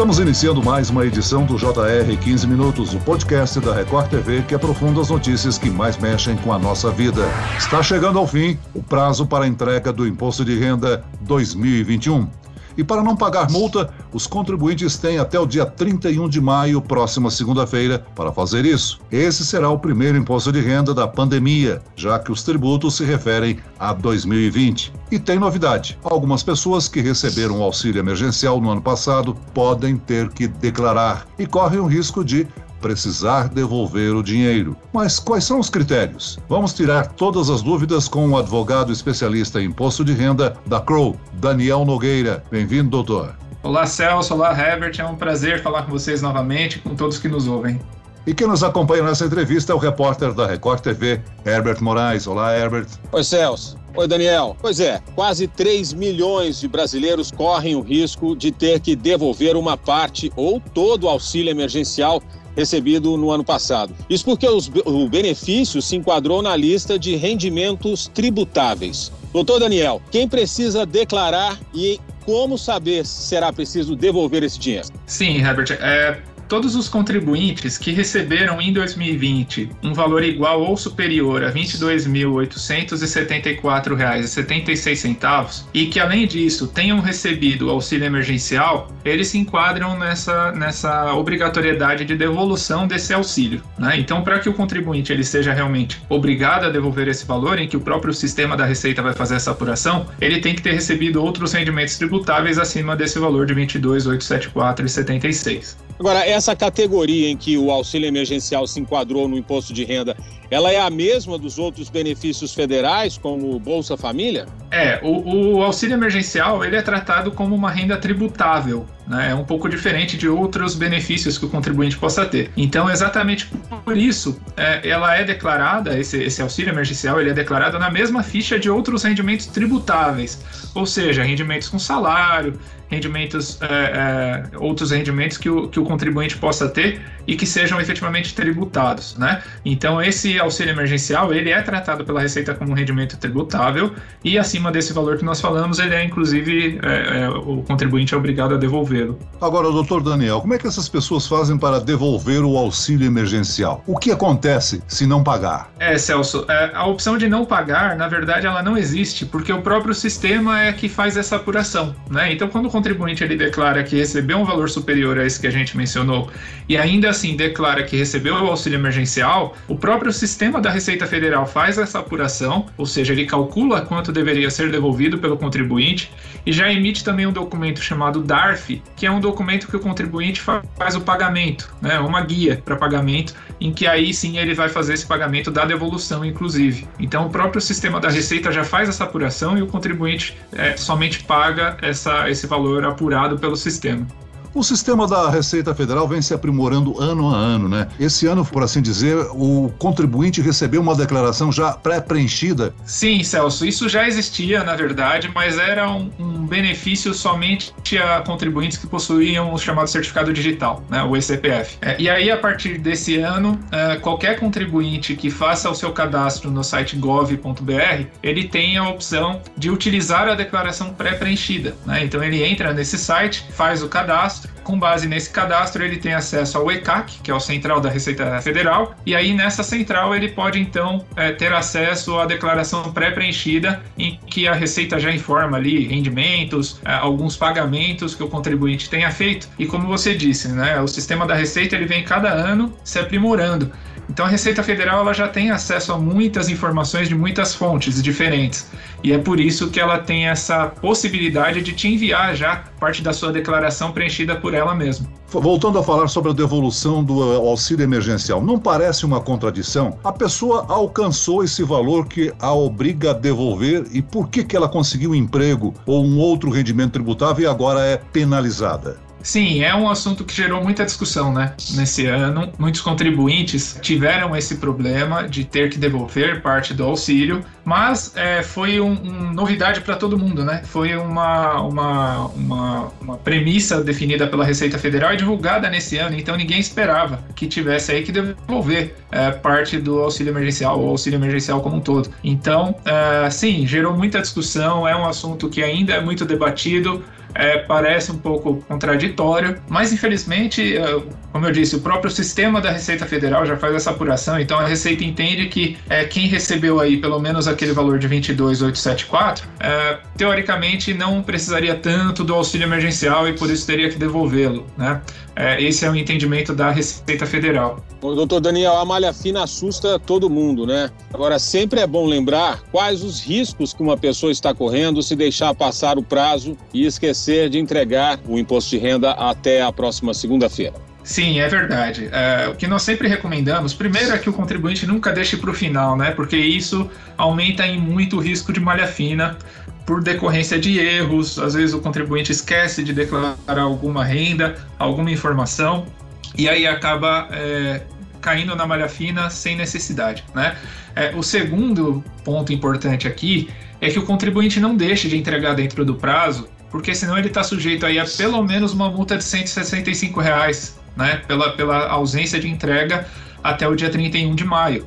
Estamos iniciando mais uma edição do JR 15 Minutos, o podcast da Record TV que aprofunda as notícias que mais mexem com a nossa vida. Está chegando ao fim o prazo para a entrega do Imposto de Renda 2021. E para não pagar multa, os contribuintes têm até o dia 31 de maio, próxima segunda-feira, para fazer isso. Esse será o primeiro imposto de renda da pandemia, já que os tributos se referem a 2020. E tem novidade: algumas pessoas que receberam o auxílio emergencial no ano passado podem ter que declarar e correm o risco de precisar devolver o dinheiro. Mas quais são os critérios? Vamos tirar todas as dúvidas com o advogado especialista em imposto de renda da Crow, Daniel Nogueira. Bem-vindo, doutor. Olá, Celso. Olá, Herbert. É um prazer falar com vocês novamente, com todos que nos ouvem. E quem nos acompanha nessa entrevista é o repórter da Record TV, Herbert Moraes. Olá, Herbert. Oi, Celso. Oi, Daniel. Pois é, quase 3 milhões de brasileiros correm o risco de ter que devolver uma parte ou todo o auxílio emergencial recebido no ano passado. Isso porque os, o benefício se enquadrou na lista de rendimentos tributáveis. Doutor Daniel, quem precisa declarar e como saber se será preciso devolver esse dinheiro? Sim, Herbert. É, todos os contribuintes que receberam em 2020 um valor igual ou superior a R$ 22.874,76 e que, além disso, tenham recebido auxílio emergencial, eles se enquadram nessa, nessa obrigatoriedade de devolução desse auxílio. Né? Então, para que o contribuinte ele seja realmente obrigado a devolver esse valor, em que o próprio sistema da Receita vai fazer essa apuração, ele tem que ter recebido outros rendimentos tributáveis acima desse valor de R$ 22.874,76. Agora, essa categoria em que o auxílio emergencial se enquadrou no imposto de renda, ela é a mesma dos outros benefícios federais, como o Bolsa Família? É, o, o auxílio emergencial ele é tratado como uma renda tributável, né? É um pouco diferente de outros benefícios que o contribuinte possa ter. Então, exatamente por isso, é, ela é declarada, esse, esse auxílio emergencial, ele é declarado na mesma ficha de outros rendimentos tributáveis, ou seja, rendimentos com salário, rendimentos, é, é, outros rendimentos que o, que o contribuinte possa ter e que sejam efetivamente tributados, né? Então esse auxílio emergencial ele é tratado pela Receita como um rendimento tributável e acima desse valor que nós falamos ele é inclusive é, é o contribuinte é obrigado a Agora, doutor Daniel, como é que essas pessoas fazem para devolver o auxílio emergencial? O que acontece se não pagar? É, Celso, é, a opção de não pagar, na verdade, ela não existe porque o próprio sistema é que faz essa apuração, né? Então quando o contribuinte ele declara que recebeu um valor superior a esse que a gente mencionou e ainda assim declara que recebeu o auxílio emergencial, o próprio sistema da Receita Federal faz essa apuração, ou seja, ele calcula quanto deveria ser devolvido pelo contribuinte e já emite também um documento chamado DARF, que é um documento que o contribuinte faz o pagamento, né, uma guia para pagamento, em que aí sim ele vai fazer esse pagamento da devolução, inclusive. Então, o próprio sistema da Receita já faz essa apuração e o contribuinte é, somente paga essa, esse valor apurado pelo sistema. O sistema da Receita Federal vem se aprimorando ano a ano, né? Esse ano, por assim dizer, o contribuinte recebeu uma declaração já pré-preenchida. Sim, Celso, isso já existia, na verdade, mas era um, um, benefício somente a contribuintes que possuíam o chamado certificado digital, né, o ECPF. É, e aí, a partir desse ano, é, qualquer contribuinte que faça o seu cadastro no site gov.br, ele tem a opção de utilizar a declaração pré-preenchida. Né? Então, ele entra nesse site, faz o cadastro cadastro. Com base nesse cadastro, ele tem acesso ao ECAC, que é o Central da Receita Federal, e aí nessa central ele pode então é, ter acesso à declaração pré-preenchida, em que a Receita já informa ali rendimentos, é, alguns pagamentos que o contribuinte tenha feito. E como você disse, né, o sistema da Receita ele vem cada ano se aprimorando. Então a Receita Federal ela já tem acesso a muitas informações de muitas fontes diferentes. E é por isso que ela tem essa possibilidade de te enviar já parte da sua declaração preenchida por ela mesma. Voltando a falar sobre a devolução do eh, auxílio emergencial, não parece uma contradição? A pessoa alcançou esse valor que a obriga a devolver e por que, que ela conseguiu um emprego ou um outro rendimento tributável e agora é penalizada? Sim, é um assunto que gerou muita discussão, né? Nesse ano, muitos contribuintes tiveram esse problema de ter que devolver parte do auxílio, mas é, foi uma um novidade para todo mundo, né? Foi uma, uma, uma, uma, premissa definida pela Receita Federal e divulgada nesse ano, então ninguém esperava que tivesse aí que devolver é, parte do auxílio emergencial ou auxílio emergencial como um todo. Então, é, sim, gerou muita discussão, é um assunto que ainda é muito debatido é, parece um pouco contraditório, mas infelizmente, como eu disse, o próprio sistema da Receita Federal já faz essa apuração, então a Receita entende que é, quem recebeu aí pelo menos aquele valor de 22,874, é, teoricamente não precisaria tanto do auxílio emergencial e por isso teria que devolvê-lo, né? É, esse é o entendimento da Receita Federal. doutor Daniel, a malha fina assusta todo mundo, né? Agora, sempre é bom lembrar quais os riscos que uma pessoa está correndo se deixar passar o prazo e esquecer de entregar o imposto de renda até a próxima segunda-feira. Sim, é verdade. É, o que nós sempre recomendamos, primeiro é que o contribuinte nunca deixe para o final, né? Porque isso aumenta em muito o risco de malha fina por decorrência de erros. Às vezes o contribuinte esquece de declarar alguma renda, alguma informação, e aí acaba é, caindo na malha fina sem necessidade, né? É, o segundo ponto importante aqui é que o contribuinte não deixe de entregar dentro do prazo, porque senão ele está sujeito aí a pelo menos uma multa de 165 reais né, pela, pela ausência de entrega até o dia 31 de maio.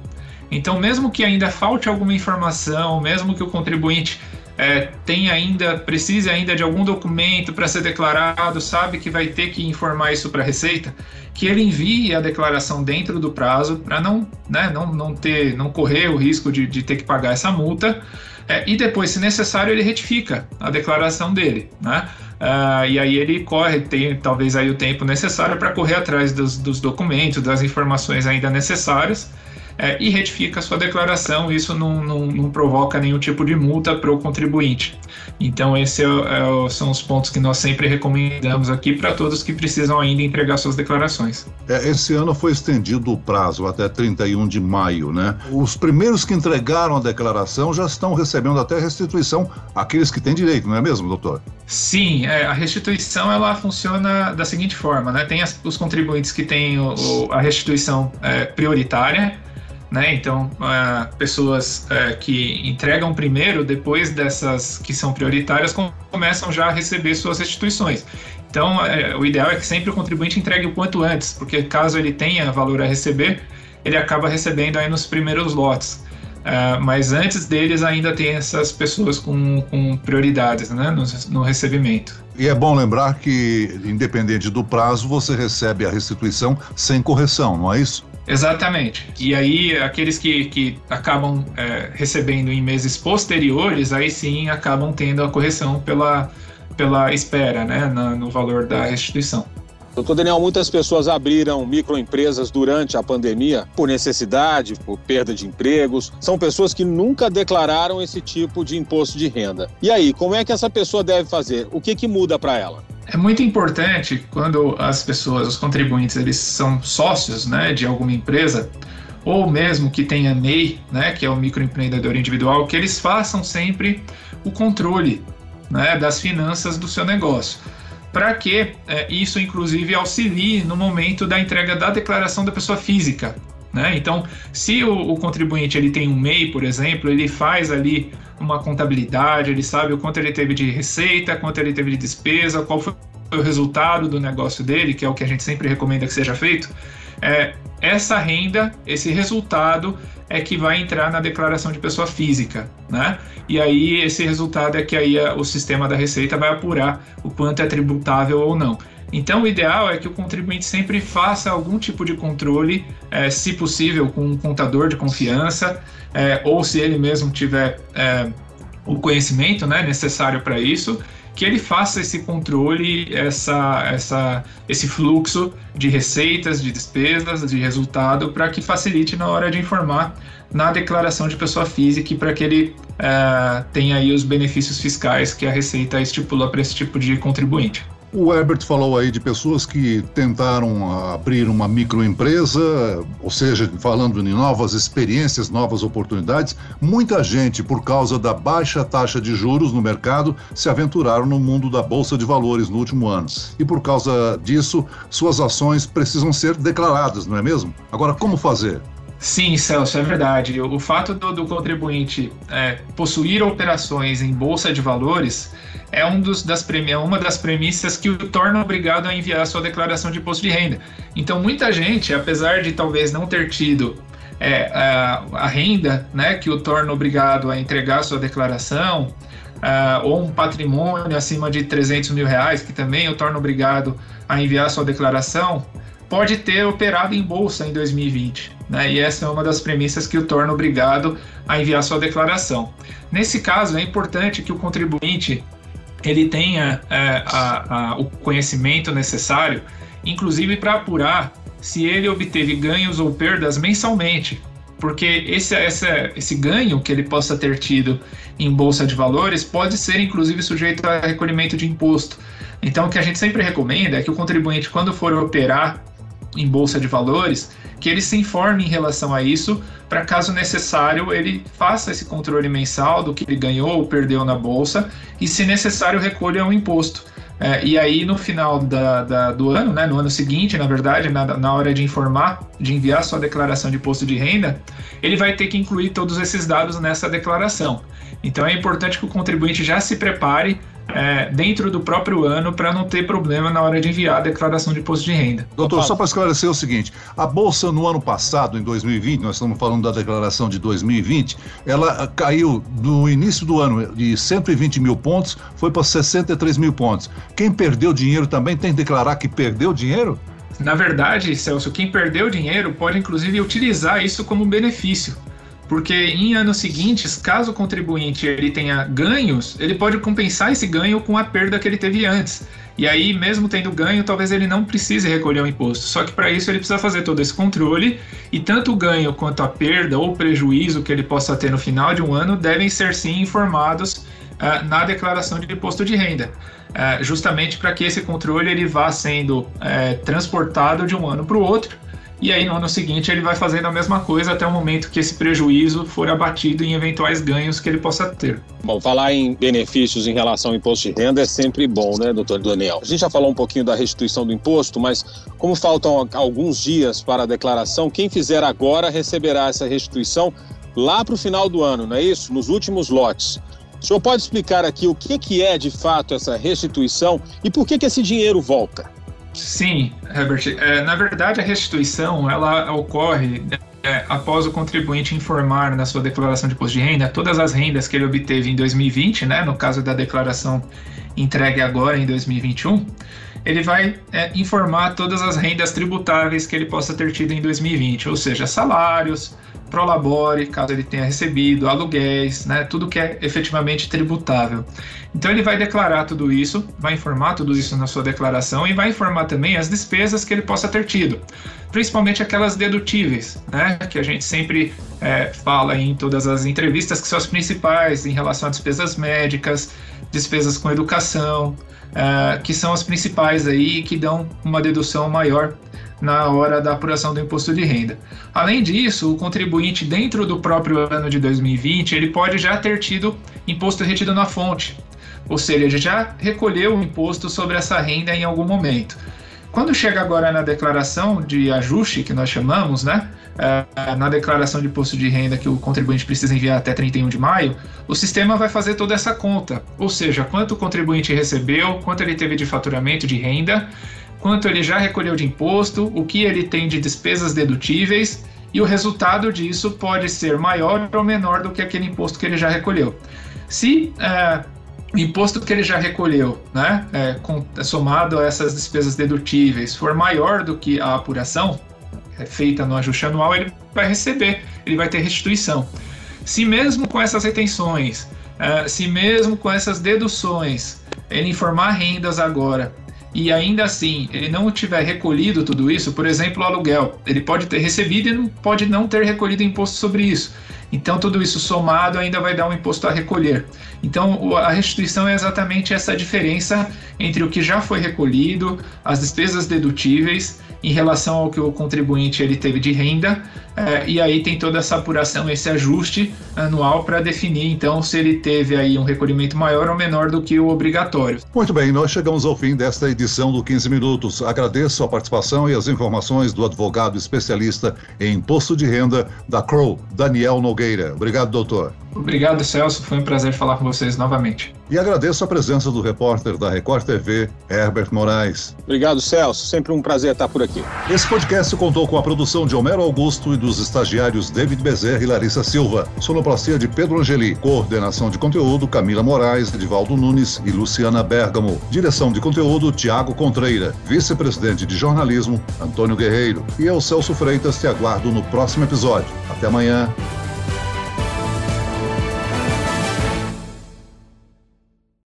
Então, mesmo que ainda falte alguma informação, mesmo que o contribuinte é, ainda, precise ainda de algum documento para ser declarado, sabe que vai ter que informar isso para a Receita, que ele envie a declaração dentro do prazo para não, né, não, não ter, não correr o risco de, de ter que pagar essa multa. É, e depois, se necessário, ele retifica a declaração dele, né? Uh, e aí ele corre, tem talvez aí o tempo necessário para correr atrás dos, dos, documentos, das informações ainda necessárias é, e retifica a sua declaração. Isso não, não, não provoca nenhum tipo de multa para o contribuinte. Então, esses é, é, são os pontos que nós sempre recomendamos aqui para todos que precisam ainda entregar suas declarações. É, esse ano foi estendido o prazo até 31 de maio, né? Os primeiros que entregaram a declaração já estão recebendo até restituição, aqueles que têm direito, não é mesmo, doutor? Sim, é, a restituição ela funciona da seguinte forma, né? Tem as, os contribuintes que têm o, o, a restituição é, prioritária, né? Então, uh, pessoas uh, que entregam primeiro, depois dessas que são prioritárias, começam já a receber suas restituições. Então, uh, o ideal é que sempre o contribuinte entregue o quanto antes, porque caso ele tenha valor a receber, ele acaba recebendo aí nos primeiros lotes. mas antes deles ainda tem essas pessoas com, com prioridades né, no, no recebimento. E é bom lembrar que, independente do prazo, você recebe a restituição sem correção, não é isso? Exatamente. E aí, aqueles que, que acabam é, recebendo em meses posteriores, aí sim acabam tendo a correção pela, pela espera né, na, no valor da restituição. Doutor Daniel, muitas pessoas abriram microempresas durante a pandemia por necessidade, por perda de empregos. São pessoas que nunca declararam esse tipo de imposto de renda. E aí, como é que essa pessoa deve fazer? O que, que muda para ela? É muito importante quando as pessoas, os contribuintes, eles são sócios né, de alguma empresa, ou mesmo que tenha MEI, né, que é o microempreendedor individual, que eles façam sempre o controle né, das finanças do seu negócio. Para que é, isso, inclusive, auxilie no momento da entrega da declaração da pessoa física. Né? Então, se o, o contribuinte ele tem um MEI, por exemplo, ele faz ali uma contabilidade, ele sabe o quanto ele teve de receita, quanto ele teve de despesa, qual foi o resultado do negócio dele, que é o que a gente sempre recomenda que seja feito. É, essa renda, esse resultado é que vai entrar na declaração de pessoa física, né? E aí esse resultado é que aí o sistema da Receita vai apurar o quanto é tributável ou não. Então, o ideal é que o contribuinte sempre faça algum tipo de controle, é, se possível, com um contador de confiança, é, ou se ele mesmo tiver é, o conhecimento né, necessário para isso, que ele faça esse controle, essa, essa, esse fluxo de receitas, de despesas, de resultado, para que facilite na hora de informar na declaração de pessoa física para que ele é, tenha aí os benefícios fiscais que a Receita estipula para esse tipo de contribuinte. O Herbert falou aí de pessoas que tentaram abrir uma microempresa, ou seja, falando em novas experiências, novas oportunidades. Muita gente, por causa da baixa taxa de juros no mercado, se aventuraram no mundo da bolsa de valores no último ano. E por causa disso, suas ações precisam ser declaradas, não é mesmo? Agora, como fazer? Sim, Celso, é verdade. O fato do, do contribuinte é, possuir operações em bolsa de valores é um dos, das é uma das premissas que o torna obrigado a enviar a sua declaração de imposto de renda. Então, muita gente, apesar de talvez não ter tido é, a, a, renda né, que o torna obrigado a entregar a sua declaração, uh, ou um patrimônio acima de 300 mil reais, que também o torna obrigado a enviar sua declaração, pode ter operado em bolsa em 2020. Né? E essa é uma das premissas que o torna obrigado a enviar sua declaração. Nesse caso, é importante que o contribuinte ele tenha é, a, a, o conhecimento necessário, inclusive para apurar se ele obteve ganhos ou perdas mensalmente, porque esse, esse, esse ganho que ele possa ter tido em bolsa de valores pode ser inclusive sujeito a recolhimento de imposto. Então, o que a gente sempre recomenda é que o contribuinte, quando for operar em bolsa de valores, que ele se informe em relação a isso, para caso necessário ele faça esse controle mensal do que ele ganhou ou perdeu na bolsa e, se necessário, recolha um imposto. É, e aí, no final da, da, do ano, né, no ano seguinte, na verdade, na, na hora de informar, de enviar sua declaração de imposto de renda, ele vai ter que incluir todos esses dados nessa declaração. Então, é importante que o contribuinte já se prepare é, dentro do próprio ano para não ter problema na hora de enviar a declaração de imposto de renda. Doutor, só para esclarecer o seguinte: a Bolsa no ano passado, em 2020, nós estamos falando da declaração de 2020, ela caiu no início do ano de 120 mil pontos, foi para 63 mil pontos. Quem perdeu dinheiro também tem que declarar que perdeu dinheiro? Na verdade, Celso, quem perdeu dinheiro pode inclusive utilizar isso como benefício porque em anos seguintes, caso o contribuinte ele tenha ganhos, ele pode compensar esse ganho com a perda que ele teve antes. E aí, mesmo tendo ganho, talvez ele não precise recolher o imposto. Só que para isso ele precisa fazer todo esse controle e tanto o ganho quanto a perda ou prejuízo que ele possa ter no final de um ano devem ser sim informados uh, na declaração de imposto de renda, uh, justamente para que esse controle ele vá sendo uh, transportado de um ano para o outro e aí no ano seguinte ele vai fazendo a mesma coisa até o momento que esse prejuízo for abatido em eventuais ganhos que ele possa ter. Bom, falar em benefícios em relação ao imposto de renda é sempre bom, né, doutor Daniel? A gente já falou um pouquinho da restituição do imposto, mas como faltam alguns dias para a declaração, quem fizer agora receberá essa restituição lá para o final do ano, não é isso? Nos últimos lotes. O senhor pode explicar aqui o que, é de fato essa restituição e por que esse dinheiro volta? Sim, Herbert. É, na verdade, a restituição ela ocorre é, após o contribuinte informar na sua declaração de imposto de renda todas as rendas que ele obteve em 2020, né, no caso da declaração entregue agora em 2021, ele vai é, informar todas as rendas tributáveis que ele possa ter tido em 2020, ou seja, salários, prolabore, caso ele tenha recebido, aluguéis, né, tudo que é efetivamente tributável. Então ele vai declarar tudo isso, vai informar tudo isso na sua declaração e vai informar também as despesas que ele possa ter tido, principalmente aquelas dedutíveis, né, que a gente sempre é, fala em todas as entrevistas que são as principais em relação a despesas médicas, despesas com educação, é, que são as principais aí que dão uma dedução maior na hora da apuração do imposto de renda. Além disso, o contribuinte dentro do próprio ano de 2020, ele pode já ter tido imposto retido na fonte, ou seja, ele já recolheu o imposto sobre essa renda em algum momento. Quando chega agora na declaração de ajuste, que nós chamamos, né? É, na declaração de imposto de renda que o contribuinte precisa enviar até 31 de maio, o sistema vai fazer toda essa conta, ou seja, quanto o contribuinte recebeu, quanto ele teve de faturamento de renda, quanto ele já recolheu de imposto, o que ele tem de despesas dedutíveis e o resultado disso pode ser maior ou menor do que aquele imposto que ele já recolheu. Se é, o imposto que ele já recolheu, né, é, com, somado a essas despesas dedutíveis, for maior do que a apuração é, feita no ajuste anual, ele vai receber, ele vai ter restituição. Se mesmo com essas retenções, é, se mesmo com essas deduções, ele informar rendas agora e ainda assim ele não tiver recolhido tudo isso, por exemplo, o aluguel, ele pode ter recebido e não, pode não ter recolhido imposto sobre isso. Então, tudo isso somado ainda vai dar um imposto a recolher. Então, a restituição é exatamente essa diferença entre o que já foi recolhido, as despesas dedutíveis em relação ao que o contribuinte ele teve de renda, é, e aí tem toda essa apuração, esse ajuste anual para definir então se ele teve aí um recolhimento maior ou menor do que o obrigatório. Muito bem, nós chegamos ao fim desta edição do 15 Minutos. Agradeço a participação e as informações do advogado especialista em imposto de renda da Crow, Daniel Nogueira. Nogueira. Obrigado, doutor. Obrigado, Celso. Foi um prazer falar com vocês novamente. E agradeço a presença do repórter da Record TV, Herbert Moraes. Obrigado, Celso. Sempre um prazer estar por aqui. Esse podcast contou com a produção de Homero Augusto e dos estagiários David Bezerra e Larissa Silva. Sonoplastia de Pedro Angeli. Coordenação de conteúdo Camila Moraes, Edivaldo Nunes e Luciana Bergamo. Direção de conteúdo Tiago Contreira. Vice-presidente de jornalismo Antônio Guerreiro. E eu, Celso Freitas, te aguardo no próximo episódio. Até amanhã.